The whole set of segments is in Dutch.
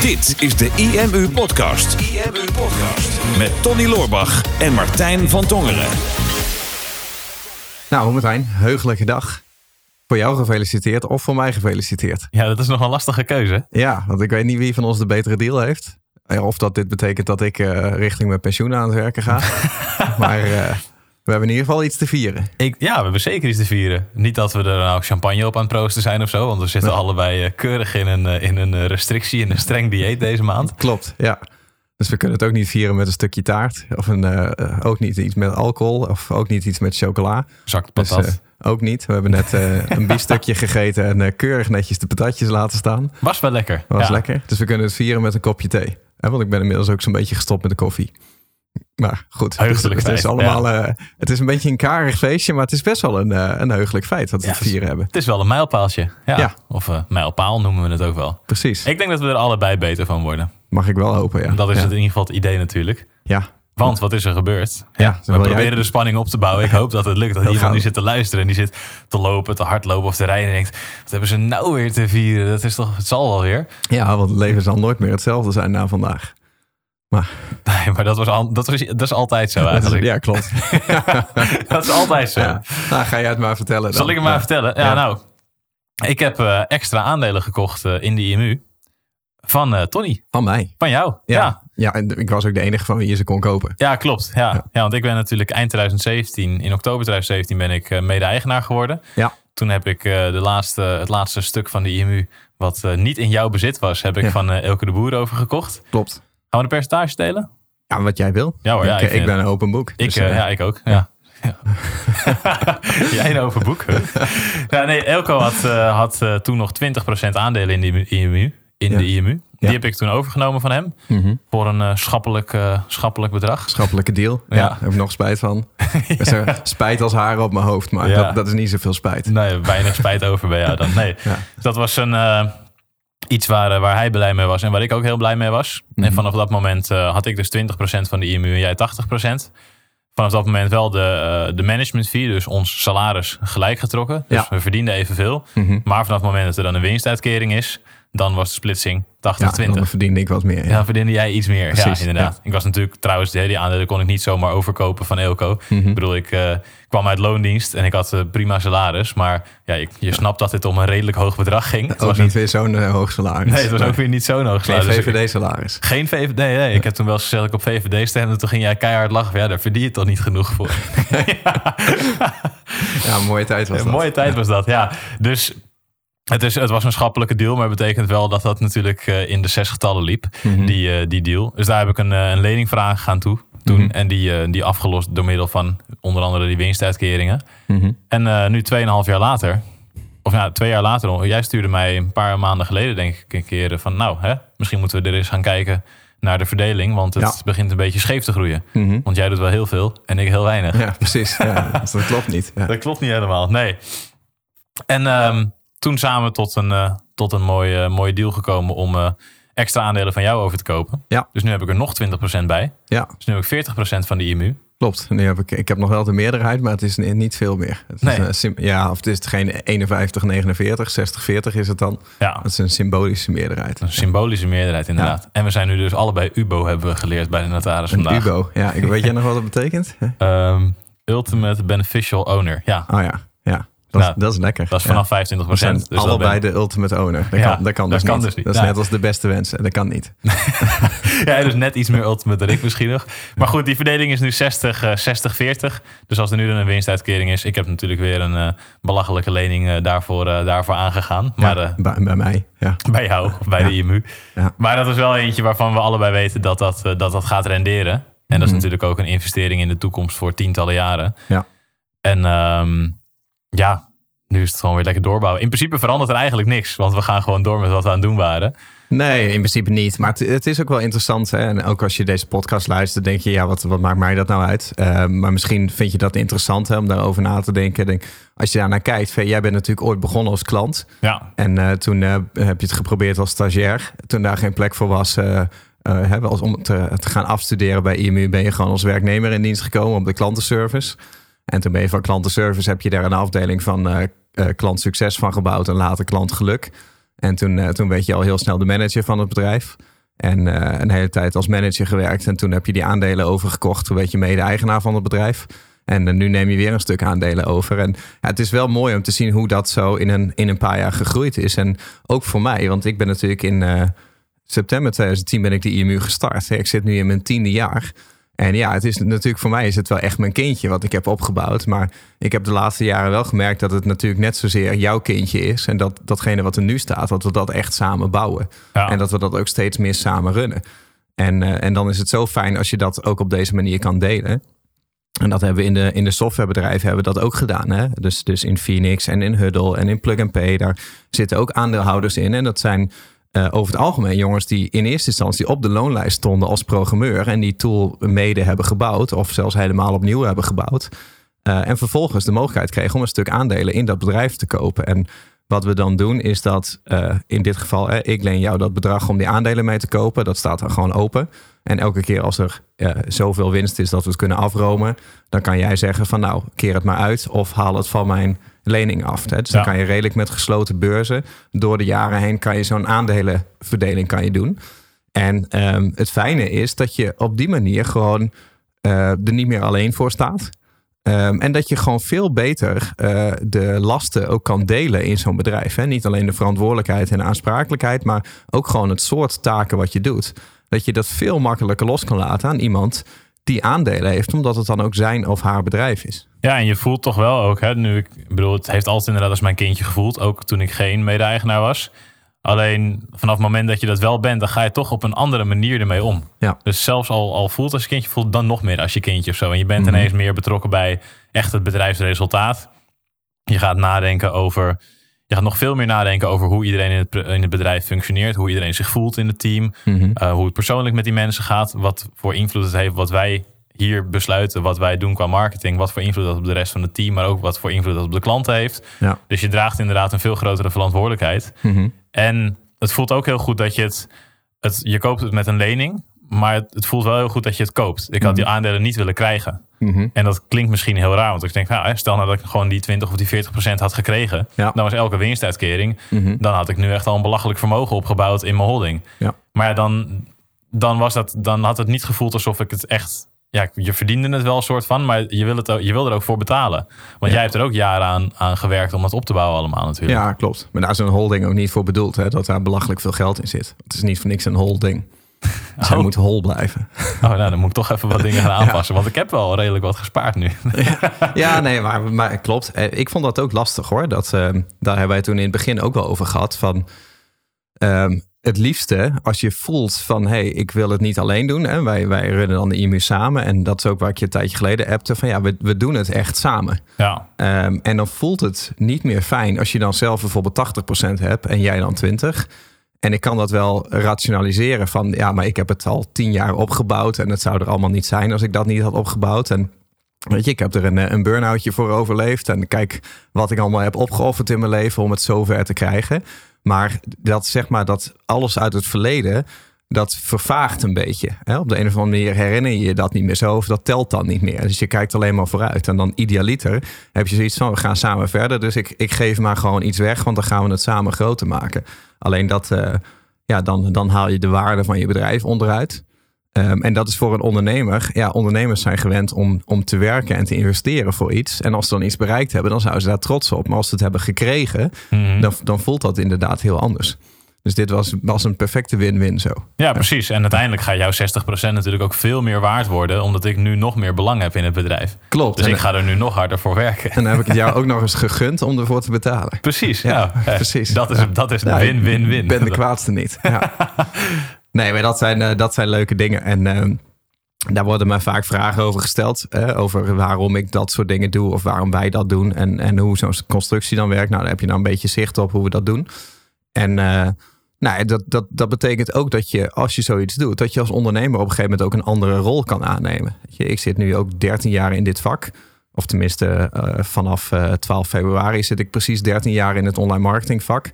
Dit is de IMU Podcast. IMU Podcast. Met Tony Loorbach en Martijn van Tongeren. Nou, Martijn, heugelijke dag. Voor jou gefeliciteerd of voor mij gefeliciteerd. Ja, dat is nog een lastige keuze. Ja, want ik weet niet wie van ons de betere deal heeft. Of dat dit betekent dat ik eh, richting mijn pensioen aan het werken ga. maar eh, we hebben in ieder geval iets te vieren. Ik, ja, we hebben zeker iets te vieren. Niet dat we er nou champagne op aan het proosten zijn of zo. Want we zitten allebei eh, keurig in een, eh, in een eh, restrictie, in een streng dieet deze maand. Klopt, ja. Dus we kunnen het ook niet vieren met een stukje taart. Of een, ook niet iets met alcohol. Of ook niet iets met chocola. Zakt Dus, patat. ook niet. We hebben net een biefstukje gegeten en keurig netjes de patatjes laten staan. Was wel lekker. Was Ja. lekker. Dus we kunnen het vieren met een kopje thee. Hè, want ik ben inmiddels ook zo'n beetje gestopt met de koffie. Maar goed, het, Heugelijk het is feit, allemaal. eh, het is een beetje een karig feestje, maar het is best wel een, eh, een heugelijk feit dat we Ja, het vieren hebben. Het is wel een mijlpaaltje. Ja. Ja. Of eh, mijlpaal noemen we het ook wel. Precies. Ik denk dat we er allebei beter van worden. Mag ik wel hopen, ja. Dat is het in ieder geval het idee natuurlijk. Ja, Want wat is er gebeurd? Ja, we proberen jij- de spanning op te bouwen. Ik hoop dat het lukt. Dat Heel iemand die zit te luisteren en die zit te lopen, te hardlopen of te rijden. En denkt, wat hebben ze nou weer te vieren? Dat is toch, het zal wel weer. ja, want het leven zal nooit meer hetzelfde zijn na vandaag. Maar Nee, maar dat, was al, dat, was, dat is altijd zo eigenlijk. ja, klopt. Dat is altijd zo. Ja. Nou, ga jij het maar vertellen. Dan. Zal ik het maar Ja. vertellen? Ja, Ja. nou. Ik heb eh, extra aandelen gekocht eh, in de IMU. Van eh, Tony. Van mij. Van jou. Ja. Ja. en ik was ook de enige van wie je ze kon kopen. Ja, klopt. Ja. Ja. want ik ben natuurlijk eind 2017, in oktober 2017 ben ik mede-eigenaar geworden. Ja. Toen heb ik de laatste, het laatste stuk van de IMU, wat niet in jouw bezit was, heb ik van Elke de Boer overgekocht. Klopt. Gaan we de percentage delen? Ja, wat jij wil. Ja hoor, ja, ik, ik vind- ben een open boek. Ik, Dus, eh, eh, ja, ik ook. Ja. Ja. Jij een over boek. ja, nee, Elko had, eh, had eh, toen nog 20% aandelen in de IMU. In Ja. de IMU. Die heb ik toen overgenomen van hem. mhm. Voor een eh, schappelijk, eh, schappelijk bedrag. Schappelijke deal. Ja. Daar heb ik nog spijt van. Spijt als haren op mijn hoofd, maar dat, dat is niet zoveel spijt. Nee, weinig spijt over bij jou dan. Nee. Dat was een, eh, iets waar, eh, waar hij blij mee was en waar ik ook heel blij mee was. Mhm. En vanaf dat moment eh, had ik dus 20% van de IMU en jij 80%. Vanaf dat moment wel de, eh, de management fee, dus ons salaris, gelijk getrokken. Dus Ja. we verdienden evenveel. Mhm. Maar vanaf het moment dat er dan een winstuitkering is, dan was de splitsing 80-20. Ja, dan verdiende ik wat meer. Ja, dan verdiende jij iets meer. Precies, ja, inderdaad. Ik was natuurlijk trouwens, hele aandelen kon ik niet zomaar overkopen van Elko. Mhm. Ik bedoel, ik eh, kwam uit loondienst en ik had eh, prima salaris. Maar ja, je snapt dat dit om een redelijk hoog bedrag ging. Het was niet weer zo'n eh, hoog salaris. Nee, het was ook weer niet zo'n hoog Geen salaris. Ik- VVD-salaris. Geen VVD, nee, nee. Ik heb toen wel eens gezegd ik op VVD stemde. Toen ging jij keihard lachen. Ja, daar verdien je toch niet genoeg voor. Ja, mooie tijd was dat. mooie tijd was dat, ja. Dus het, is, het was een schappelijke deal, maar het betekent wel dat dat natuurlijk eh, in de zes getallen liep, Mhm. die, eh, die deal. Dus daar heb ik een, eh, een lening voor aangegaan toe, toen. Mhm. En die, die afgelost door middel van onder andere die winstuitkeringen. Mhm. En eh, nu 2,5 jaar later, of ja, twee jaar later, jij stuurde mij een paar maanden geleden, denk ik, een keer van, nou, hè, misschien moeten we er eens gaan kijken naar de verdeling, want het Ja. begint een beetje scheef te groeien. Mhm. Want jij doet wel heel veel en ik heel weinig. Ja, precies. Ja, dat klopt niet. Ja. Dat klopt niet helemaal, nee. En ehm, toen samen tot een, eh, tot een mooie, mooie deal gekomen om eh, extra aandelen van jou over te kopen. Ja. Dus nu heb ik er nog 20% bij. ja, Dus nu heb ik 40% van de IMU. klopt. Nu heb ik, ik heb nog wel de meerderheid, maar het is ni- niet veel meer. Het is Nee. een sim- ja, of het is geen 51, 49, 60, 40 is het dan. Ja, Het is een symbolische meerderheid. een symbolische meerderheid inderdaad. En we zijn nu dus allebei UBO hebben we geleerd bij de notaris Een vandaag. UBO. Ja, ik, weet jij nog wat dat betekent? Ehm, Ultimate Beneficial Owner. Ja, Oh ja, ja. Dat, is, Nou, dat is lekker. dat is vanaf 25%. We zijn dus allebei ben- de ultimate owner. Dat kan, dat kan, dat dus, kan niet. dus niet. Dat is net als de beste wensen. Dat kan niet. Ja, dus net iets meer ultimate dan ik misschien nog. Maar goed, die verdeling is nu 60, eh, 60-40. Dus als er nu dan een winstuitkering is... Ik heb natuurlijk weer een eh, belachelijke lening eh, daarvoor, daarvoor aangegaan. Maar bij, bij mij. Ja. bij jou, of bij de IMU. Ja. Maar dat is wel eentje waarvan we allebei weten dat dat, dat, dat gaat renderen. En dat is Mhm. natuurlijk ook een investering in de toekomst voor tientallen jaren. Ja. En ehm, ja, nu is het gewoon weer lekker doorbouwen. In principe verandert er eigenlijk niks. Want we gaan gewoon door met wat we aan het doen waren. Nee, in principe niet. Maar het, het is ook wel interessant. Hè? En ook als je deze podcast luistert, denk je, ja, wat, wat maakt mij dat nou uit? Eh, maar misschien vind je dat interessant hè, om daarover na te denken. Denk, als je daar naar kijkt, jij bent natuurlijk ooit begonnen als klant. Ja, En eh, toen eh, heb je het geprobeerd als stagiair. Toen daar geen plek voor was, eh, eh, als om te, te gaan afstuderen bij IMU, ben je gewoon als werknemer in dienst gekomen op de klantenservice. En toen ben je van klantenservice, heb je daar een afdeling van eh, eh, klantsucces van gebouwd en later klantgeluk. En toen, toen werd je al heel snel de manager van het bedrijf. En een hele tijd als manager gewerkt. En toen heb je die aandelen overgekocht. Toen werd je mede-eigenaar van het bedrijf. En nu neem je weer een stuk aandelen over. En ja, het is wel mooi om te zien hoe dat zo in een, in een paar jaar gegroeid is. En ook voor mij, want ik ben natuurlijk in september 2010 ben ik de IMU gestart. Ik zit nu in mijn tiende jaar. En ja, het is natuurlijk voor mij is het wel echt mijn kindje wat ik heb opgebouwd. Maar ik heb de laatste jaren wel gemerkt dat het natuurlijk net zozeer jouw kindje is. En dat datgene wat er nu staat, dat we dat echt samen bouwen. En dat we dat ook steeds meer samen runnen. En, uh, en dan is het zo fijn als je dat ook op deze manier kan delen. En dat hebben we in de, in de softwarebedrijven hebben we dat ook gedaan. Hè? Dus, dus in Phoenix en in Huddle en in Plug and Pay. Daar zitten ook aandeelhouders in. En dat zijn uh, over het algemeen jongens die in eerste instantie op de loonlijst stonden als programmeur en die tool mede hebben gebouwd of zelfs helemaal opnieuw hebben gebouwd. Uh, en vervolgens de mogelijkheid kregen om een stuk aandelen in dat bedrijf te kopen. En wat we dan doen is dat uh, in dit geval, ik leen jou dat bedrag om die aandelen mee te kopen. Dat staat er gewoon open. En elke keer als er zoveel winst is dat we het kunnen afromen, dan kan jij zeggen van nou, keer het maar uit of haal het van mijn lening af. Hè? Dus dan kan je redelijk met gesloten beurzen door de jaren heen kan je zo'n aandelenverdeling kan je doen. En um, het fijne is dat je op die manier gewoon uh, er niet meer alleen voor staat. Um, en dat je gewoon veel beter uh, de lasten ook kan delen in zo'n bedrijf. Hè? Niet alleen de verantwoordelijkheid en de aansprakelijkheid, maar ook gewoon het soort taken wat je doet. Dat je dat veel makkelijker los kan laten aan iemand die aandelen heeft, omdat het dan ook zijn of haar bedrijf is. Ja, en je voelt toch wel ook, hè, nu ik, bedoel, het heeft altijd inderdaad als mijn kindje gevoeld, ook toen ik geen mede-eigenaar was. Alleen vanaf het moment dat je dat wel bent, dan ga je toch op een andere manier ermee om. Ja. Dus zelfs al, al voelt als je kindje, voelt dan nog meer als je kindje of zo. En je bent mhm. ineens meer betrokken bij echt het bedrijfsresultaat. Je gaat nadenken over je gaat nog veel meer nadenken over hoe iedereen in het, in het bedrijf functioneert, hoe iedereen zich voelt in het team, mhm. eh, hoe het persoonlijk met die mensen gaat, wat voor invloed het heeft wat wij hier besluiten, wat wij doen qua marketing, wat voor invloed dat op de rest van het team, maar ook wat voor invloed dat op de klanten heeft. Ja. Dus je draagt inderdaad een veel grotere verantwoordelijkheid. Mhm. En het voelt ook heel goed dat je het, het, je koopt het met een lening, maar het, voelt wel heel goed dat je het koopt. Ik had die mhm. aandelen niet willen krijgen. Mhm. En dat klinkt misschien heel raar, want ik denk, nou, stel nou dat ik gewoon die 20 of die 40 procent had gekregen, dan was elke winstuitkering, mhm. dan had ik nu echt al een belachelijk vermogen opgebouwd in mijn holding. Ja. Maar dan, dan, was dat, dan had het niet gevoeld alsof ik het echt ja, je verdiende het wel een soort van, maar je wil, het ook, je wil er ook voor betalen. Want jij hebt er ook jaren aan, aan gewerkt om het op te bouwen allemaal natuurlijk. Ja, klopt. Maar daar is een holding ook niet voor bedoeld, hè, dat daar belachelijk veel geld in zit. Het is niet voor niks een holding. Hij oh. moet hol blijven. Oh, nou, dan moet ik toch even wat dingen gaan aanpassen. Want ik heb wel redelijk wat gespaard nu. ja, nee, maar, maar klopt. Eh, ik vond dat ook lastig hoor. Dat, uh, daar hebben wij toen in het begin ook wel over gehad. Van, um, het liefste als je voelt van... hé, hey, ik wil het niet alleen doen. Hè? Wij, wij runnen dan de IMU samen. En dat is ook waar ik je een tijdje geleden appte. Van ja, we, we doen het echt samen. Ja. Um, en dan voelt het niet meer fijn... als je dan zelf bijvoorbeeld 80% hebt en jij dan 20%. En ik kan dat wel rationaliseren van ja, maar ik heb het al tien jaar opgebouwd en het zou er allemaal niet zijn als ik dat niet had opgebouwd. En weet je, ik heb er een, een burn-outje voor overleefd en kijk wat ik allemaal heb opgeofferd in mijn leven om het zover te krijgen. Maar dat zeg maar dat alles uit het verleden, dat vervaagt een beetje. Hè? Op de een of andere manier herinner je je dat niet meer zo, of dat telt dan niet meer. Dus je kijkt alleen maar vooruit. En dan idealiter heb je zoiets van, we gaan samen verder. Dus ik, ik geef maar gewoon iets weg, want dan gaan we het samen groter maken. Alleen dat, uh, ja, dan, dan haal je de waarde van je bedrijf onderuit. Um, en dat is voor een ondernemer. Ja, ondernemers zijn gewend om, om te werken en te investeren voor iets. En als ze dan iets bereikt hebben, dan zouden ze daar trots op. Maar als ze het hebben gekregen, mm dan, dan voelt dat inderdaad heel anders. Dus dit was, was een perfecte win-win zo. Ja, precies. En uiteindelijk gaat jouw 60% natuurlijk ook veel meer waard worden, omdat ik nu nog meer belang heb in het bedrijf. Klopt. Dus ik ga er nu nog harder voor werken. En dan heb ik het jou ook nog eens gegund om ervoor te betalen. Precies, ja. precies. Dat is, dat is de win-win-win. Ik ben de kwaadste niet. Ja. nee, maar dat zijn, eh, dat zijn leuke dingen. En uh, daar worden me vaak vragen over gesteld. over waarom ik dat soort dingen doe of waarom wij dat doen. En, en hoe zo'n constructie dan werkt. Nou, daar heb je nou een beetje zicht op hoe we dat doen. En... Uh, nou, dat, dat, dat betekent ook dat je, als je zoiets doet, dat je als ondernemer op een gegeven moment ook een andere rol kan aannemen. Ik zit nu ook 13 jaar in dit vak. Of tenminste, uh, vanaf uh, eh, 12 februari zit ik precies 13 jaar in het online marketingvak.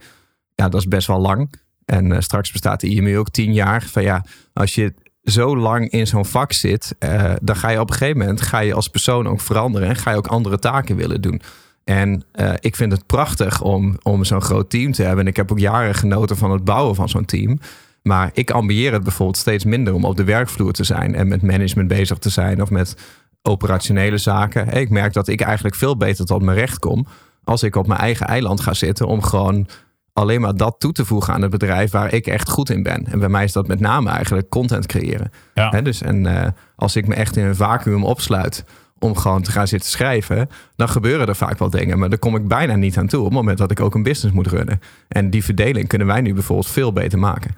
Ja, dat is best wel lang. En uh, straks bestaat de IMU ook 10 jaar. Van ja, als je zo lang in zo'n vak zit, dan ga je op een gegeven moment ga je als persoon ook veranderen en ga je ook andere taken willen doen. En uh, ik vind het prachtig om, om zo'n groot team te hebben. En ik heb ook jaren genoten van het bouwen van zo'n team. Maar ik ambieer het bijvoorbeeld steeds minder om op de werkvloer te zijn en met management bezig te zijn of met operationele zaken. Ik merk dat ik eigenlijk veel beter tot mijn recht kom als ik op mijn eigen eiland ga zitten om gewoon alleen maar dat toe te voegen aan het bedrijf waar ik echt goed in ben. En bij mij is dat met name eigenlijk content creëren. Ja. dus en uh, als ik me echt in een vacuüm opsluit om gewoon te gaan zitten schrijven, dan gebeuren er vaak wel dingen. Maar daar kom ik bijna niet aan toe op het moment dat ik ook een business moet runnen. En die verdeling kunnen wij nu bijvoorbeeld veel beter maken.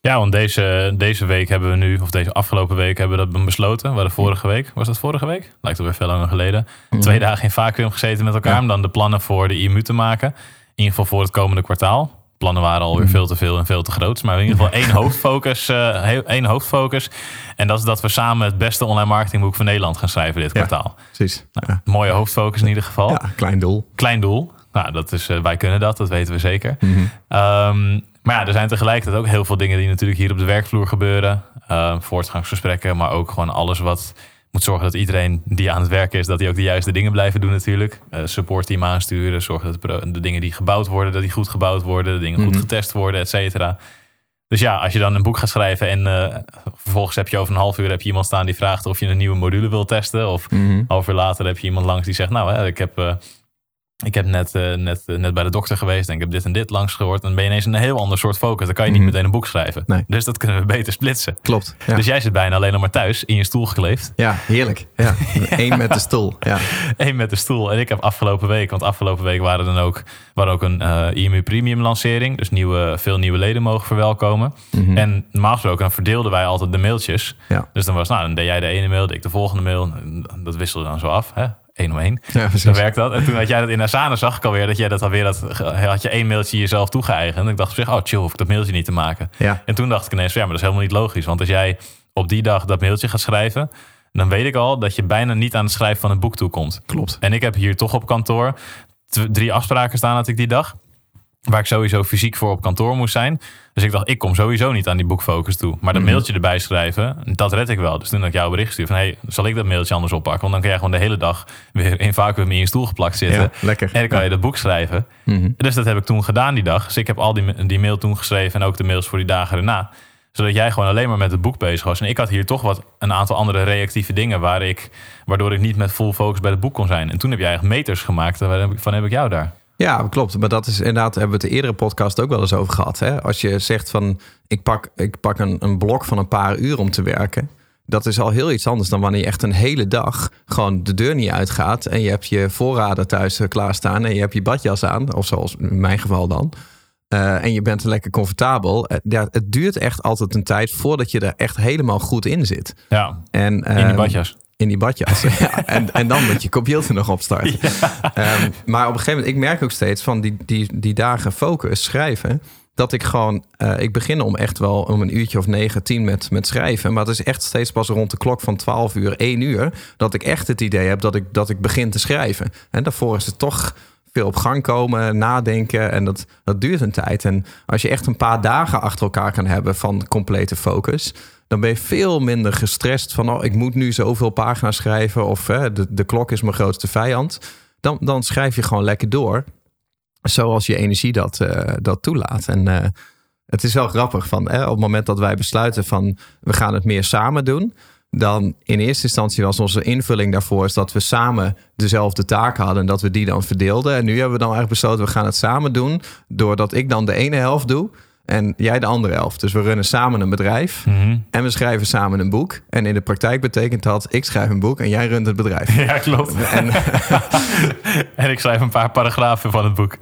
Ja, want deze, deze week hebben we nu, of deze afgelopen week hebben we dat besloten. We de vorige week, was dat vorige week? Lijkt op weer veel langer geleden. Mhm. Twee dagen in vacuüm gezeten met elkaar om dan de plannen voor de IMU te maken. In ieder geval voor het komende kwartaal. Plannen waren alweer mhm. veel te veel en veel te groot. Maar in ieder geval één hoofdfocus, uh, één hoofdfocus. En dat is dat we samen het beste online marketingboek van Nederland gaan schrijven dit kwartaal. precies. Nou, mooie hoofdfocus in ieder geval. Ja, klein doel. Klein doel. Nou, dat is, uh, wij kunnen dat, dat weten we zeker. Mm maar ja, er zijn tegelijkertijd ook heel veel dingen die natuurlijk hier op de werkvloer gebeuren. Uh, voortgangsgesprekken, maar ook gewoon alles wat moet zorgen dat iedereen die aan het werken is, dat die ook de juiste dingen blijven doen natuurlijk. Uh, support team aansturen, zorgen dat de dingen die gebouwd worden, dat die goed gebouwd worden, de dingen goed mhm. getest worden, et cetera. Dus ja, als je dan een boek gaat schrijven en uh, vervolgens heb je over een half uur heb je iemand staan die vraagt of je een nieuwe module wil testen. Of mm -hmm. half uur later heb je iemand langs die zegt, nou hè, ik heb uh, ik heb net, uh, net, uh, net bij de dokter geweest en ik heb dit en dit langs gehoord. Dan ben je ineens een heel ander soort focus. Dan kan je niet mhm. meteen een boek schrijven. Nee. Dus dat kunnen we beter splitsen. Klopt. Ja. Dus jij zit bijna alleen nog maar thuis in je stoel gekleefd. Ja, heerlijk. Ja. Eén met de stoel. Ja. Eén met de stoel. En ik heb afgelopen week, want afgelopen week waren er dan ook, waren ook een uh, eh, IMU Premium lancering. Dus nieuwe, veel nieuwe leden mogen verwelkomen. Mm -hmm. En normaal gesproken dan verdeelden wij altijd de mailtjes. Ja. Dus dan was, nou, dan deed jij de ene mail, deed ik de volgende mail. Dat wisselde dan zo af. Hè? Één om één. Ja, dan werkt dat. En toen had jij dat in Asana, zag ik alweer dat jij dat alweer dat had je één mailtje jezelf toegeëigend. En ik dacht op zich, oh chill, hoef ik dat mailtje niet te maken. Ja. En toen dacht ik ineens, ja, maar dat is helemaal niet logisch. Want als jij op die dag dat mailtje gaat schrijven, dan weet ik al dat je bijna niet aan het schrijven van een boek toekomt. Klopt. En ik heb hier toch op kantoor drie afspraken staan had ik die dag. Waar ik sowieso fysiek voor op kantoor moest zijn. Dus ik dacht, ik kom sowieso niet aan die boekfocus toe. Maar dat mhm. mailtje erbij schrijven, dat red ik wel. Dus toen had ik jou bericht gestuurd van... hey, zal ik dat mailtje anders oppakken? Want dan kan jij gewoon de hele dag weer in vacuüm in je stoel geplakt zitten. Ja, lekker. En dan kan je dat boek schrijven. Mhm. Dus dat heb ik toen gedaan die dag. Dus ik heb al die, die mail toen geschreven en ook de mails voor die dagen erna. Zodat jij gewoon alleen maar met het boek bezig was. En ik had hier toch wat een aantal andere reactieve dingen... Waar ik, waardoor ik niet met full focus bij het boek kon zijn. En toen heb jij eigenlijk meters gemaakt. Van heb ik jou daar. Ja, klopt. Maar dat is inderdaad, hebben we het de eerdere podcast ook wel eens over gehad. Hè? Als je zegt van ik pak, ik pak een, een blok van een paar uur om te werken. Dat is al heel iets anders dan wanneer je echt een hele dag gewoon de deur niet uitgaat. En je hebt je voorraden thuis eh, klaarstaan en je hebt je badjas aan. Of zoals in mijn geval dan. Uh, en je bent lekker comfortabel. Uh, ja, het duurt echt altijd een tijd voordat je er echt helemaal goed in zit. Ja, en, in die ehm, badjas in die badjas. ja, en, en dan moet je computer nog opstarten. Ja. Um, maar op een gegeven moment, ik merk ook steeds van die, die, die dagen focus, schrijven. Dat ik gewoon, uh, ik begin om echt wel om een uurtje of negen, tien met, met schrijven. Maar het is echt steeds pas rond de klok van 12 uur, 1 uur. Dat ik echt het idee heb dat ik, dat ik begin te schrijven. En daarvoor is het toch veel op gang komen, nadenken. En dat, dat duurt een tijd. En als je echt een paar dagen achter elkaar kan hebben van complete focus dan ben je veel minder gestrest van, oh, ik moet nu zoveel pagina's schrijven of hè, de, de klok is mijn grootste vijand. Dan, dan schrijf je gewoon lekker door, zoals je energie dat, uh, dat toelaat. En uh, het is wel grappig van, hè, op het moment dat wij besluiten van, we gaan het meer samen doen, dan in eerste instantie was onze invulling daarvoor is dat we samen dezelfde taken hadden en dat we die dan verdeelden. En nu hebben we dan eigenlijk besloten, we gaan het samen doen, doordat ik dan de ene helft doe en jij de andere helft. Dus we runnen samen een bedrijf mhm. en we schrijven samen een boek. En in de praktijk betekent dat ik schrijf een boek en jij runt het bedrijf. Ja, klopt. En, en ik schrijf een paar paragrafen van het boek.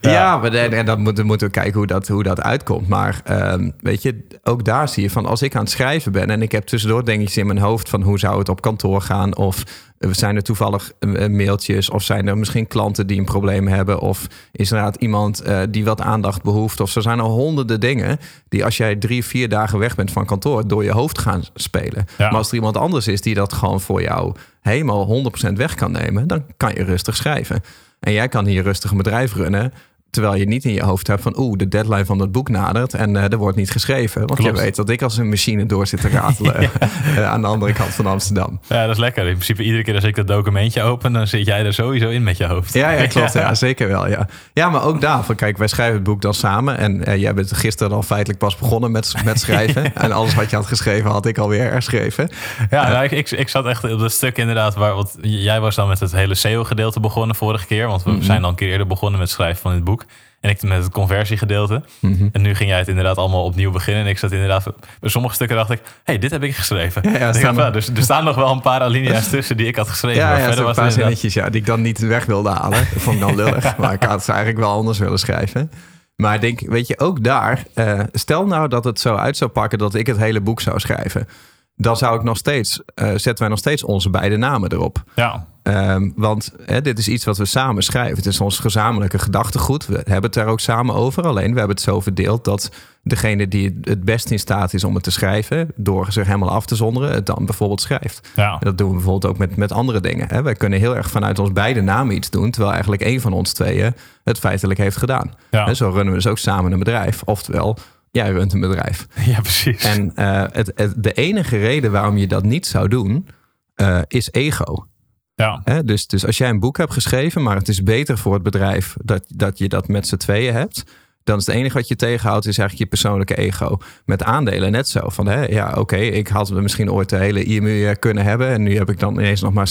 Ja, ja maar en dan moeten, moeten we kijken hoe dat, hoe dat uitkomt. Maar ehm, weet je, ook daar zie je van als ik aan het schrijven ben en ik heb tussendoor denk ik in mijn hoofd van hoe zou het op kantoor gaan of zijn er toevallig eh, mailtjes of zijn er misschien klanten die een probleem hebben of is er inderdaad iemand uh, die wat aandacht behoeft of er zijn er honderden dingen die als jij drie, vier dagen weg bent van kantoor door je hoofd gaan spelen. Maar als er iemand anders is die dat gewoon voor jou helemaal 100% weg kan nemen, dan kan je rustig schrijven. En jij kan hier rustig een bedrijf runnen Terwijl je niet in je hoofd hebt van oeh, de deadline van het boek nadert en uh, er wordt niet geschreven. Want Klopt. je weet dat ik als een machine door zit te ratelen uh, aan de andere kant van Amsterdam. Ja, dat is lekker. In principe iedere keer als ik dat documentje open, dan zit jij er sowieso in met je hoofd. Ja, ja klopt. Ja. zeker wel. Ja. ja, maar ook daarvan. Kijk, wij schrijven het boek dan samen. En uh, jij bent gisteren al feitelijk pas begonnen met, met schrijven. En alles wat je had geschreven, had ik alweer herschreven. Ja, nou, ik, ik, ik, zat echt op dat stuk inderdaad. Waar, want jij was dan met het hele SEO-gedeelte begonnen vorige keer. Want we mm -hmm. zijn al een keer eerder begonnen met schrijven van dit boek. En ik met het conversiegedeelte. Mm -hmm. En nu ging jij het inderdaad allemaal opnieuw beginnen. En ik zat inderdaad... Bij sommige stukken dacht ik... hey, dit heb ik geschreven. Ja, ja, staan er... Dus er staan nog wel een paar alinea's tussen die ik had geschreven. Ja, maar ja verder was een paar zinnetjes ja, die ik dan niet weg wilde halen. Dat vond ik dan lullig. maar ik had ze eigenlijk wel anders willen schrijven. Maar ik denk, weet je, ook daar... Uh, stel nou dat het zo uit zou pakken dat ik het hele boek zou schrijven. Dan zou ik nog steeds... Uh, zetten wij nog steeds onze beide namen erop. Ja. Um, want hè, dit is iets wat we samen schrijven. Het is ons gezamenlijke gedachtegoed. We hebben het daar ook samen over. Alleen we hebben het zo verdeeld dat degene die het best in staat is om het te schrijven, door zich helemaal af te zonderen, het dan bijvoorbeeld schrijft. Ja. En dat doen we bijvoorbeeld ook met, met andere dingen. Hè. Wij kunnen heel erg vanuit ons beide namen iets doen, terwijl eigenlijk één van ons tweeën het feitelijk heeft gedaan. Ja. En zo runnen we dus ook samen een bedrijf. Oftewel, jij runt een bedrijf. Ja, precies. En uh, het, het, de enige reden waarom je dat niet zou doen, uh, is ego. Ja. He, dus, dus als jij een boek hebt geschreven, maar het is beter voor het bedrijf dat, dat je dat met z'n tweeën hebt. Dan is het enige wat je tegenhoudt, is eigenlijk je persoonlijke ego. Met aandelen net zo. Van hè, ja, oké, okay, ik had misschien ooit de hele IMU kunnen hebben. En nu heb ik dan ineens nog maar 60%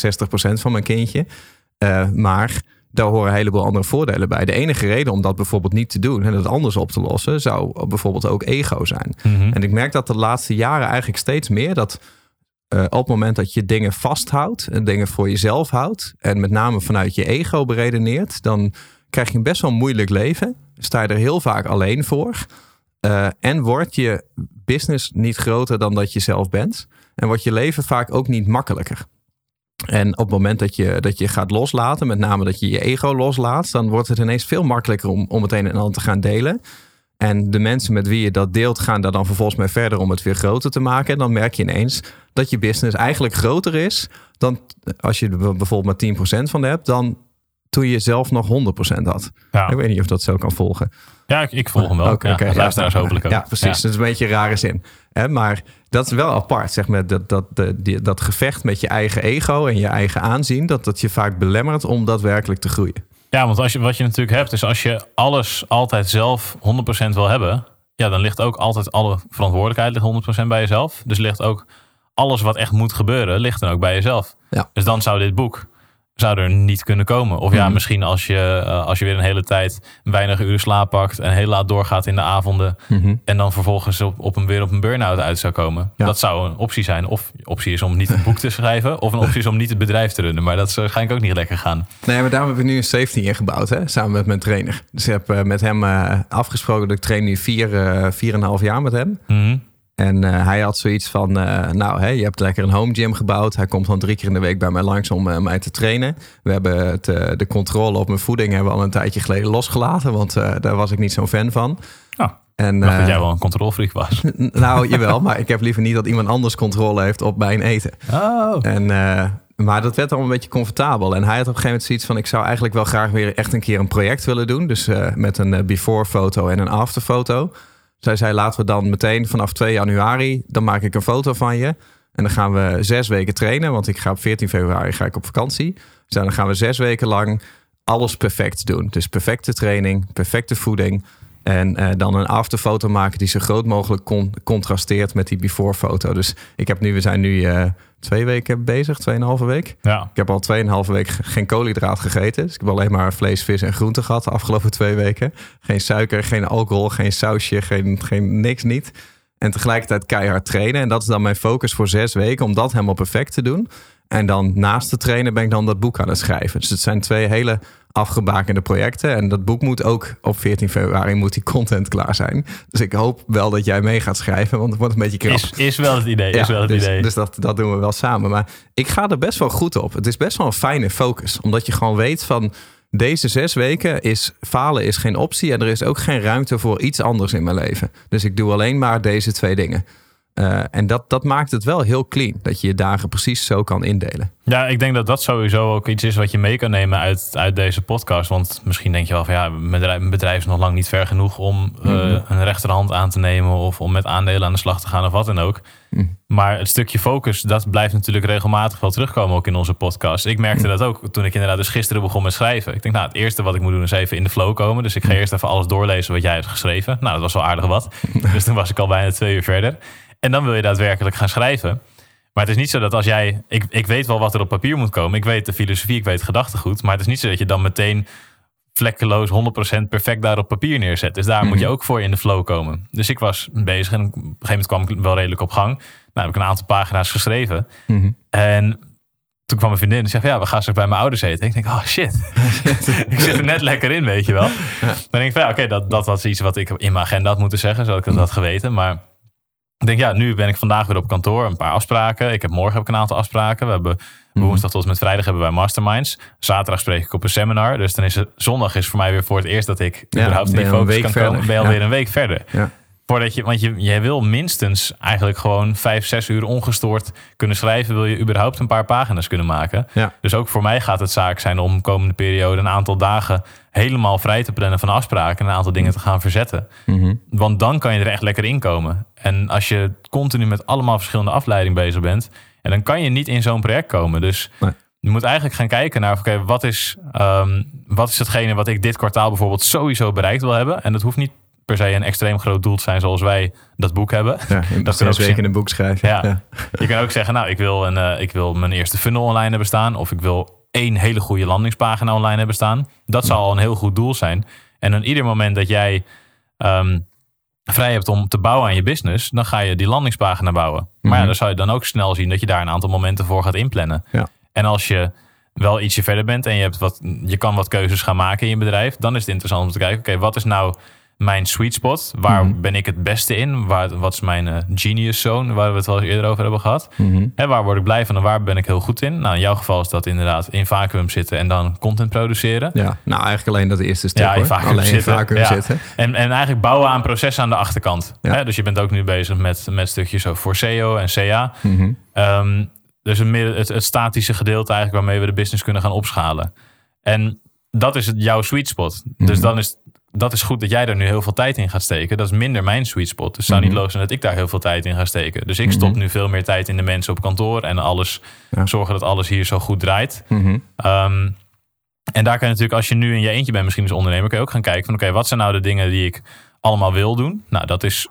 van mijn kindje. Uh, maar daar horen een heleboel andere voordelen bij. De enige reden om dat bijvoorbeeld niet te doen en het anders op te lossen, zou bijvoorbeeld ook ego zijn. Mm -hmm. En ik merk dat de laatste jaren eigenlijk steeds meer dat uh, op het moment dat je dingen vasthoudt en dingen voor jezelf houdt en met name vanuit je ego beredeneert, dan krijg je een best wel moeilijk leven. Sta je er heel vaak alleen voor. Uh, en wordt je business niet groter dan dat je zelf bent. En wordt je leven vaak ook niet makkelijker. En op het moment dat je, dat je gaat loslaten, met name dat je je ego loslaat, dan wordt het ineens veel makkelijker om, om het een en ander te gaan delen. En de mensen met wie je dat deelt, gaan daar dan vervolgens mee verder om het weer groter te maken. En dan merk je ineens dat je business eigenlijk groter is dan als je er bijvoorbeeld maar 10% van hebt, dan toen je zelf nog 100% had. Ja. Ik weet niet of dat zo kan volgen. Ja, ik, ik volg hem wel. Okay, ja, okay, luisteraars hopelijk ook. Ja, precies. Ja. Dat is een beetje een rare zin. Hè? Maar dat is wel apart, zeg maar. Dat, dat, die, dat gevecht met je eigen ego en je eigen aanzien... dat dat je vaak belemmert om daadwerkelijk te groeien. Ja, want als je, wat je natuurlijk hebt, is als je alles altijd zelf 100% wil hebben... ja, dan ligt ook altijd alle verantwoordelijkheid ligt 100% bij jezelf. Dus ligt ook alles wat echt moet gebeuren, ligt dan ook bij jezelf. Ja. Dus dan zou dit boek zou er niet kunnen komen. Of ja, Mhm. misschien als je, uh, als je weer een hele tijd weinig uren slaap pakt en heel laat doorgaat in de avonden Mhm. en dan vervolgens op, op een, weer op een burn-out uit zou komen. Ja. Dat zou een optie zijn. Of optie is om niet een boek te schrijven, of een optie is om niet het bedrijf te runnen. Maar dat is waarschijnlijk ook niet lekker gaan. Nee, maar daarom heb ik nu een safety ingebouwd, hè, samen met mijn trainer. Dus ik heb uh, met hem uh, afgesproken dat ik train nu vier, vier en een half jaar met hem. Mhm. En uh, hij had zoiets van, uh, nou, je hebt lekker een home gym gebouwd. Hij komt gewoon drie keer in de week bij mij langs om uh, mij te trainen. We hebben het, eh, de controle op mijn voeding hebben we al een tijdje geleden losgelaten. Want eh, daar was ik niet zo'n fan van. Oh, en, ik dacht dat jij wel een controlfreak was. nou, jawel. maar ik heb liever niet dat iemand anders controle heeft op mijn eten. Oh. En, eh, maar dat werd allemaal een beetje comfortabel. En hij had op een gegeven moment zoiets van... ik zou eigenlijk wel graag weer echt een keer een project willen doen. Dus met een uh, before foto en een after foto. Zij zei, laten we dan meteen vanaf 2 januari... dan maak ik een foto van je. En dan gaan we zes weken trainen. Want ik ga op 14 februari ga ik op vakantie. Dus dan gaan we zes weken lang alles perfect doen. Dus perfecte training, perfecte voeding... En uh, dan een afterfoto maken die zo groot mogelijk con contrasteert met die before foto. Dus ik heb nu, we zijn nu uh, twee weken bezig, tweeënhalve week. Ja. Ik heb al tweeënhalve week geen koolhydraat gegeten. Dus ik heb alleen maar vlees, vis en groente gehad de afgelopen twee weken. Geen suiker, geen alcohol, geen sausje, geen, geen niks niet. En tegelijkertijd keihard trainen. En dat is dan mijn focus voor zes weken om dat helemaal perfect te doen. En dan naast te trainen ben ik dan dat boek aan het schrijven. Dus het zijn twee hele afgebakende projecten. En dat boek moet ook op 14 februari moet die content klaar zijn. Dus ik hoop wel dat jij mee gaat schrijven, want het wordt een beetje krap. Is, is wel het idee. Ja, is wel het dus, idee. dus dat, dat doen we wel samen. Maar ik ga er best wel goed op. Het is best wel een fijne focus. Omdat je gewoon weet van deze zes weken is falen is geen optie. En er is ook geen ruimte voor iets anders in mijn leven. Dus ik doe alleen maar deze twee dingen. Uh, en dat, dat maakt het wel heel clean. Dat je je dagen precies zo kan indelen. Ja, ik denk dat dat sowieso ook iets is wat je mee kan nemen uit, uit deze podcast. Want misschien denk je wel van ja, mijn bedrijf, is nog lang niet ver genoeg om uh, een rechterhand aan te nemen. Of om met aandelen aan de slag te gaan of wat dan ook. Mhm. Maar het stukje focus, dat blijft natuurlijk regelmatig wel terugkomen ook in onze podcast. Ik merkte mhm. dat ook toen ik inderdaad dus gisteren begon met schrijven. Ik denk nou, het eerste wat ik moet doen is even in de flow komen. Dus ik ga mhm. eerst even alles doorlezen wat jij hebt geschreven. Nou, dat was wel aardig wat. dus toen was ik al bijna twee uur verder. En dan wil je daadwerkelijk gaan schrijven. Maar het is niet zo dat als jij. Ik, ik weet wel wat er op papier moet komen. Ik weet de filosofie, ik weet gedachtegoed. Maar het is niet zo dat je dan meteen vlekkeloos 100% perfect daar op papier neerzet. Dus daar moet je mhm. ook voor in de flow komen. Dus ik was bezig en op een gegeven moment kwam ik wel redelijk op gang. Nou, heb ik een aantal pagina's geschreven. Mhm. En toen kwam mijn vriendin en zei: Ja, we gaan straks bij mijn ouders eten. Ik denk: Oh shit, ik zit er net lekker in, weet je wel. Dan denk ik: van, ja, Oké, dat, dat was iets wat ik in mijn agenda had moeten zeggen, zodat ik dat had geweten. Maar ik denk, ja, nu ben ik vandaag weer op kantoor. Een paar afspraken. Ik heb morgen heb ik een aantal afspraken. We hebben mhm. woensdag tot en met vrijdag hebben wij masterminds. Zaterdag spreek ik op een seminar. Dus dan is het zondag is voor mij weer voor het eerst dat ik ja, überhaupt in die focus kan verder. komen. Ben je alweer ja. een week verder. Ja. Voordat je, want je, jij wil minstens eigenlijk gewoon vijf, zes uur ongestoord kunnen schrijven. Wil je überhaupt een paar pagina's kunnen maken. Ja. Dus ook voor mij gaat het zaak zijn om de komende periode een aantal dagen helemaal vrij te plannen van afspraken. En een aantal dingen te gaan verzetten. Mhm. Want dan kan je er echt lekker in komen. En als je continu met allemaal verschillende afleidingen bezig bent. En dan kan je niet in zo'n project komen. Dus je moet eigenlijk gaan kijken naar, oké, wat, is, um, wat is hetgene wat ik dit kwartaal bijvoorbeeld sowieso bereikt wil hebben. En dat hoeft niet per se een extreem groot doel te zijn zoals wij dat boek hebben. Ja, in dat zes weken een boek schrijven. Ja. Je kan ook zeggen, nou, ik wil, een, uh, ik wil mijn eerste funnel online hebben staan. Of ik wil één hele goede landingspagina online hebben staan. Dat zou al een heel goed doel zijn. En aan ieder moment dat jij um, vrij hebt om te bouwen aan je business, dan ga je die landingspagina bouwen. Maar ja, mhm. dan zou je dan ook snel zien dat je daar een aantal momenten voor gaat inplannen. Ja. En als je wel ietsje verder bent en je, hebt wat, je kan wat keuzes gaan maken in je bedrijf, dan is het interessant om te kijken, oké, wat is nou mijn sweet spot. Waar mhm. ben ik het beste in? Waar, wat is mijn uh, genius zone, waar we het eens eerder over hebben gehad? Mm En waar word ik blij van en waar ben ik heel goed in? Nou, in jouw geval is dat inderdaad in vacuüm zitten en dan content produceren. Ja, nou eigenlijk alleen dat eerste stuk ja, in vacuüm alleen zitten. in vacuüm zitten. En, en eigenlijk bouwen aan processen aan de achterkant. Ja. Dus je bent ook nu bezig met, met stukjes voor SEO en CA. Mm um, dus een, het, het statische gedeelte dat is goed dat jij daar nu heel veel tijd in gaat steken. Dat is minder mijn sweet spot. Dus het zou niet mhm. logisch zijn dat ik daar heel veel tijd in ga steken. Dus ik stop mhm. nu veel meer tijd in de mensen op kantoor en alles zorgen dat alles hier zo goed draait. Mhm. Ehm, en daar kan je natuurlijk, als je nu in je eentje bent, misschien als ondernemer, kun je ook gaan kijken van oké, wat zijn nou de dingen die ik allemaal wil doen. Nou, dat is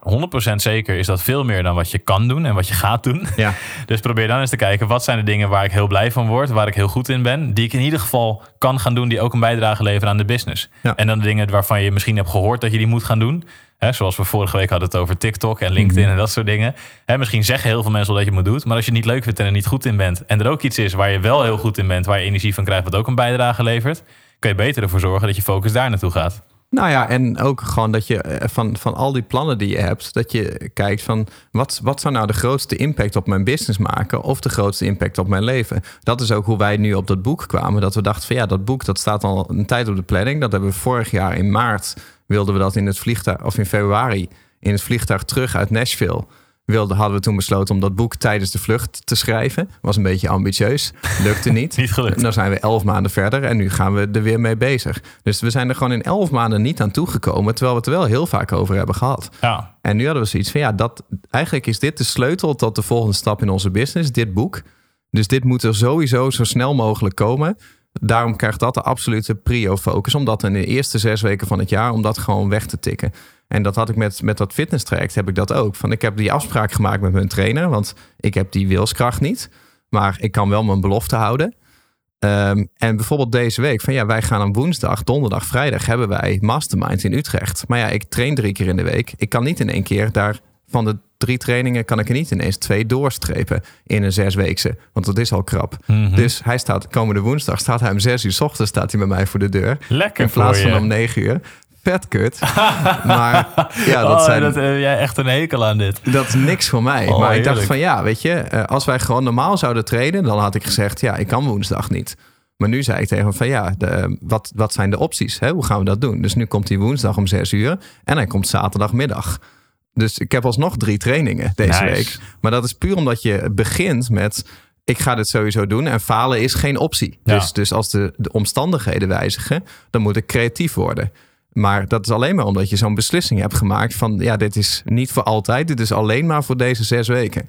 100% zeker is dat veel meer dan wat je kan doen en wat je gaat doen. Ja. Dus probeer dan eens te kijken, wat zijn de dingen waar ik heel blij van word, waar ik heel goed in ben, die ik in ieder geval kan gaan doen, die ook een bijdrage leveren aan de business. Ja. En dan de dingen waarvan je misschien hebt gehoord dat je die moet gaan doen. Zoals we vorige week hadden het over TikTok en LinkedIn mhm. en dat soort dingen. Hè, misschien zeggen heel veel mensen wel dat je het moet doen. Maar als je het niet leuk vindt en er niet goed in bent. En er ook iets is waar je wel heel goed in bent. Waar je energie van krijgt wat ook een bijdrage levert. Kun je beter ervoor zorgen dat je focus daar naartoe gaat. Nou ja, en ook gewoon dat je eh, van, van al die plannen die je hebt, dat je kijkt van wat, wat zou nou de grootste impact op mijn business maken of de grootste impact op mijn leven. Dat is ook hoe wij nu op dat boek kwamen. Dat we dachten van ja, dat boek dat staat al een tijd op de planning. Dat hebben we vorig jaar in maart wilden we dat in het vliegtuig, of in februari, in het vliegtuig terug uit Nashville wilde, hadden we toen besloten om dat boek tijdens de vlucht te schrijven. Was een beetje ambitieus. Lukte niet. niet gelukt. En dan zijn we elf maanden verder en nu gaan we er weer mee bezig. Dus we zijn er gewoon in elf maanden niet aan toegekomen. Terwijl we het er wel heel vaak over hebben gehad. Ja. En nu hadden we zoiets van ja, dat, eigenlijk is dit de sleutel tot de volgende stap in onze business. Dit boek. Dus dit moet er sowieso zo snel mogelijk komen. Daarom krijgt dat de absolute prio-focus. Om dat in de eerste zes weken van het jaar, om dat gewoon weg te tikken. En dat had ik met, met dat fitness traject, heb ik dat ook. Van ik heb die afspraak gemaakt met mijn trainer, want ik heb die wilskracht niet. Maar ik kan wel mijn belofte houden. Ehm, en bijvoorbeeld deze week, van ja, wij gaan op woensdag, donderdag, vrijdag hebben wij mastermind in Utrecht. Maar ja, ik train drie keer in de week. Ik kan niet in één keer daar van de drie trainingen kan ik er niet ineens twee doorstrepen in een zesweekse. Want dat is al krap. Mhm. Dus hij staat komende woensdag, staat hij om zes uur s ochtends staat hij bij mij voor de deur. Lekker In plaats van om negen uur vet kut. maar ja, dat oh, zijn... Dat, uh, jij echt een hekel aan dit. Dat is niks voor mij. Oh, maar ik dacht van ja, weet je, uh, als wij gewoon normaal zouden treden, dan had ik gezegd ja, ik kan woensdag niet. Maar nu zei ik tegen hem van ja, de, wat, wat zijn de opties? Hè? Hoe gaan we dat doen? Dus nu komt hij woensdag om zes uur en hij komt zaterdagmiddag Dus ik heb alsnog drie trainingen deze Nice. week. Maar dat is puur omdat je begint met... ik ga dit sowieso doen en falen is geen optie. Ja. Dus, dus als de, de omstandigheden wijzigen, dan moet ik creatief worden. Maar dat is alleen maar omdat je zo'n beslissing hebt gemaakt van... ja, dit is niet voor altijd, dit is alleen maar voor deze zes weken.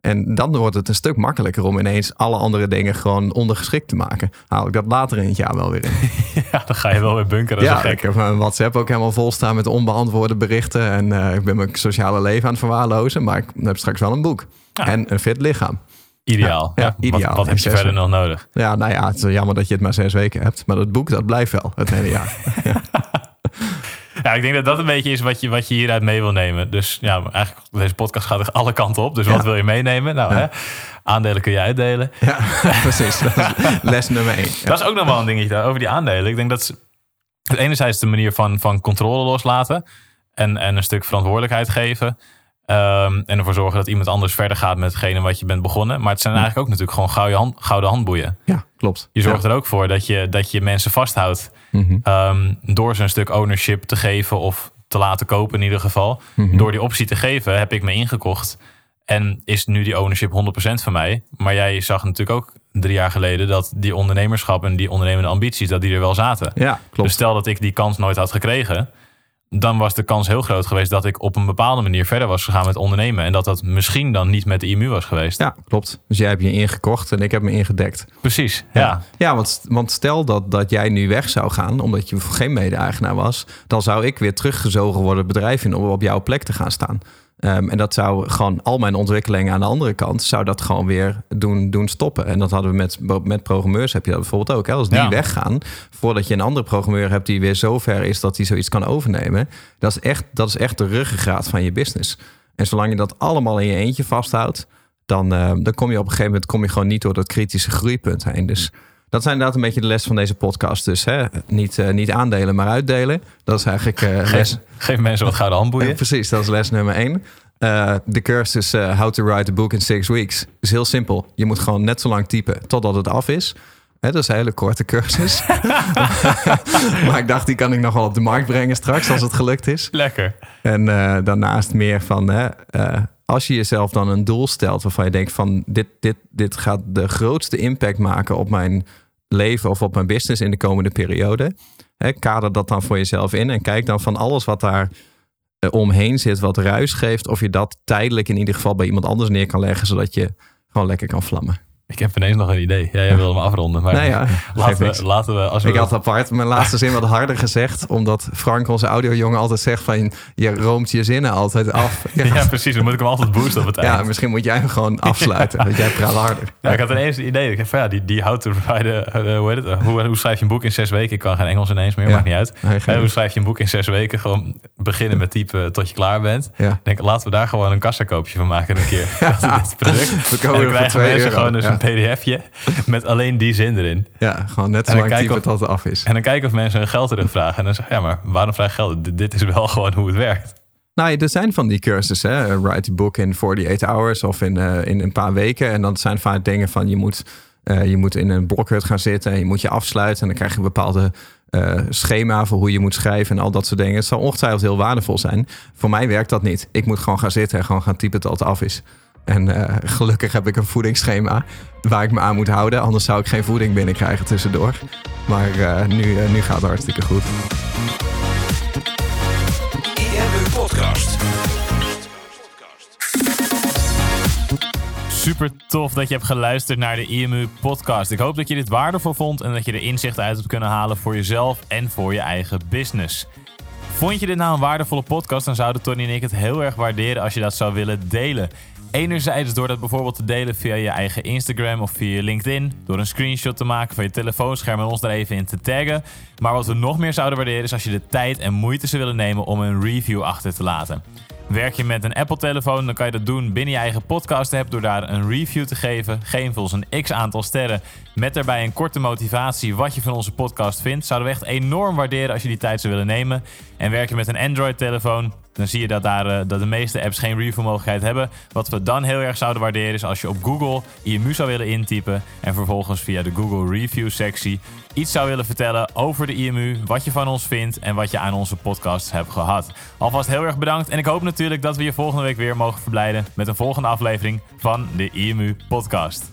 En dan wordt het een stuk makkelijker om ineens alle andere dingen gewoon ondergeschikt te maken. Haal ik dat later in het jaar wel weer in. Ja, dan ga je wel weer bunkeren. Dat is Ja, gek. ik heb mijn WhatsApp ook helemaal vol staan met onbeantwoorde berichten. En eh, ik ben mijn sociale leven aan het verwaarlozen. Maar ik heb straks wel een boek. Ja. En een fit lichaam. Ideaal. Ja, Ja, ideaal. Wat, wat heb je Zes verder weken. nog nodig? Ja, nou ja, het is jammer dat je het maar zes weken hebt. Maar dat boek, dat blijft wel het hele jaar. Ja, ik denk dat dat een beetje is wat je, wat je hieruit mee wil nemen. Dus ja, eigenlijk deze podcast gaat echt alle kanten op. Dus wat Ja. wil je meenemen? Nou, hè, aandelen kun je uitdelen. ja, precies. Dat is les nummer één. Dat is ook nog wel een dingetje daar, over die aandelen. Ik denk dat ze- het enerzijds de manier van, van controle loslaten en, en een stuk verantwoordelijkheid geven. Ehm, en ervoor zorgen dat iemand anders verder gaat met hetgene wat je bent begonnen. Maar het zijn eigenlijk ook natuurlijk gewoon gouden, hand, gouden handboeien. Ja, klopt. Je zorgt ja. er ook voor dat je, dat je mensen vasthoudt Mhm. ehm, door ze een stuk ownership te geven of te laten kopen in ieder geval. Mhm. Door die optie te geven heb ik me ingekocht. En is nu die ownership 100% van mij. Maar jij zag natuurlijk ook drie jaar geleden dat die ondernemerschap en die ondernemende ambities, dat die er wel zaten. Ja, klopt. Dus stel dat ik die kans nooit had gekregen, dan was de kans heel groot geweest dat ik op een bepaalde manier verder was gegaan met ondernemen. En dat dat misschien dan niet met de IMU was geweest. Ja, klopt. Dus jij hebt je ingekocht en ik heb me ingedekt. Precies. Ja. Ja, want, want stel dat, dat jij nu weg zou gaan, omdat je geen mede-eigenaar was, dan zou ik weer teruggezogen worden het bedrijf in om op jouw plek te gaan staan. Ehm, en dat zou gewoon al mijn ontwikkelingen aan de andere kant, zou dat gewoon weer doen, doen stoppen. En dat hadden we met, met programmeurs, heb je dat bijvoorbeeld ook. Hè? Als die Ja. weggaan, voordat je een andere programmeur hebt die weer zo ver is dat hij zoiets kan overnemen, dat is echt, dat is echt de ruggengraat van je business. En zolang je dat allemaal in je eentje vasthoudt, dan, eh, dan kom je op een gegeven moment kom je gewoon niet door dat kritische groeipunt heen. Dus dat zijn inderdaad een beetje de les van deze podcast. Dus hè, niet, eh, niet aandelen, maar uitdelen. Dat is eigenlijk eh, les. Geef, geef mensen wat gouden handboeien. Precies, dat is les nummer één. Eh, de cursus How to Write a Book in Six Weeks is heel simpel. Je moet gewoon net zo lang typen totdat het af is. Hè, dat is een hele korte cursus. maar ik dacht, die kan ik nog wel op de markt brengen straks als het gelukt is. Lekker. En daarnaast meer van, eh, als je jezelf dan een doel stelt waarvan je denkt van dit, dit, dit gaat de grootste impact maken op mijn leven of op mijn business in de komende periode. Hè, kader dat dan voor jezelf in en kijk dan van alles wat daar eh, omheen zit, wat ruis geeft, of je dat tijdelijk in ieder geval bij iemand anders neer kan leggen, zodat je gewoon lekker kan vlammen. Ik heb ineens nog een idee. Ja, jij wilde me afronden. Maar Nou ja, laten, we, laten we, als we Ik had apart mijn laatste zin wat harder gezegd, omdat Frank, onze audiojongen, altijd zegt van je roomt je zinnen altijd af. Ja, precies. Dan moet ik hem altijd boosten op het eind. Ja, misschien moet jij hem gewoon afsluiten. Want jij praat harder. Ja, ik had ineens een idee. Ik dacht van ja, die, die how to write, eh, hoe, heet het? hoe, hoe schrijf je een boek in zes weken? Ik kan geen Engels ineens meer, Ja. maakt niet uit. Nee, hoe schrijf je een boek in zes weken? Gewoon beginnen met typen tot je klaar bent. Ik denk, laten we daar gewoon een kassakoopje van maken een keer. Dit product. We En komen dan er voor krijgen 2 mensen euro. gewoon dus een pdfje met alleen die zin erin. ja, gewoon net zo lang typen of- tot het af is. En dan kijken of mensen hun geld terugvragen. En dan zeg ik, ja, maar waarom vraag je geld? Dit- is wel gewoon hoe het werkt. Nou, er zijn van die cursussen. Hè? Write a book in 48 hours of in, eh, in een paar weken. En dat zijn vaak dingen van je moet, eh, je moet in een blokhut gaan zitten. En je moet je afsluiten. En dan krijg je een bepaalde eh, schema voor hoe je moet schrijven en al dat soort dingen. Het zal ongetwijfeld heel waardevol zijn. Voor mij werkt dat niet. Ik moet gewoon gaan zitten en gewoon gaan typen tot het af is. En eh, gelukkig heb ik een voedingsschema waar ik me aan moet houden. Anders zou ik geen voeding binnenkrijgen tussendoor. Maar eh, nu, eh, nu gaat het hartstikke goed. IMU Podcast. Super tof dat je hebt geluisterd naar de IMU podcast. Ik hoop dat je dit waardevol vond en dat je er inzichten uit hebt kunnen halen voor jezelf en voor je eigen business. Vond je dit nou een waardevolle podcast, dan zouden Tony en ik het heel erg waarderen als je dat zou willen delen. Enerzijds door dat bijvoorbeeld te delen via je eigen Instagram of via je LinkedIn. Door een screenshot te maken van je telefoonscherm en ons daar even in te taggen. Maar wat we nog meer zouden waarderen is als je de tijd en moeite zou willen nemen om een review achter te laten. Werk je met een Apple-telefoon, dan kan je dat doen binnen je eigen podcast-app door daar een review te geven. Geef ons een x-aantal sterren met daarbij een korte motivatie wat je van onze podcast vindt. Zouden we echt enorm waarderen als je die tijd zou willen nemen. En werk je met een Android-telefoon, Dan zie je dat, daar, eh, dat de meeste apps geen review mogelijkheid hebben. Wat we dan heel erg zouden waarderen is als je op Google IMU zou willen intypen. En vervolgens via de Google Review sectie iets zou willen vertellen over de IMU. Wat je van ons vindt en wat je aan onze podcast hebt gehad. Alvast heel erg bedankt. En ik hoop natuurlijk dat we je volgende week weer mogen verblijden met een volgende aflevering van de IMU podcast.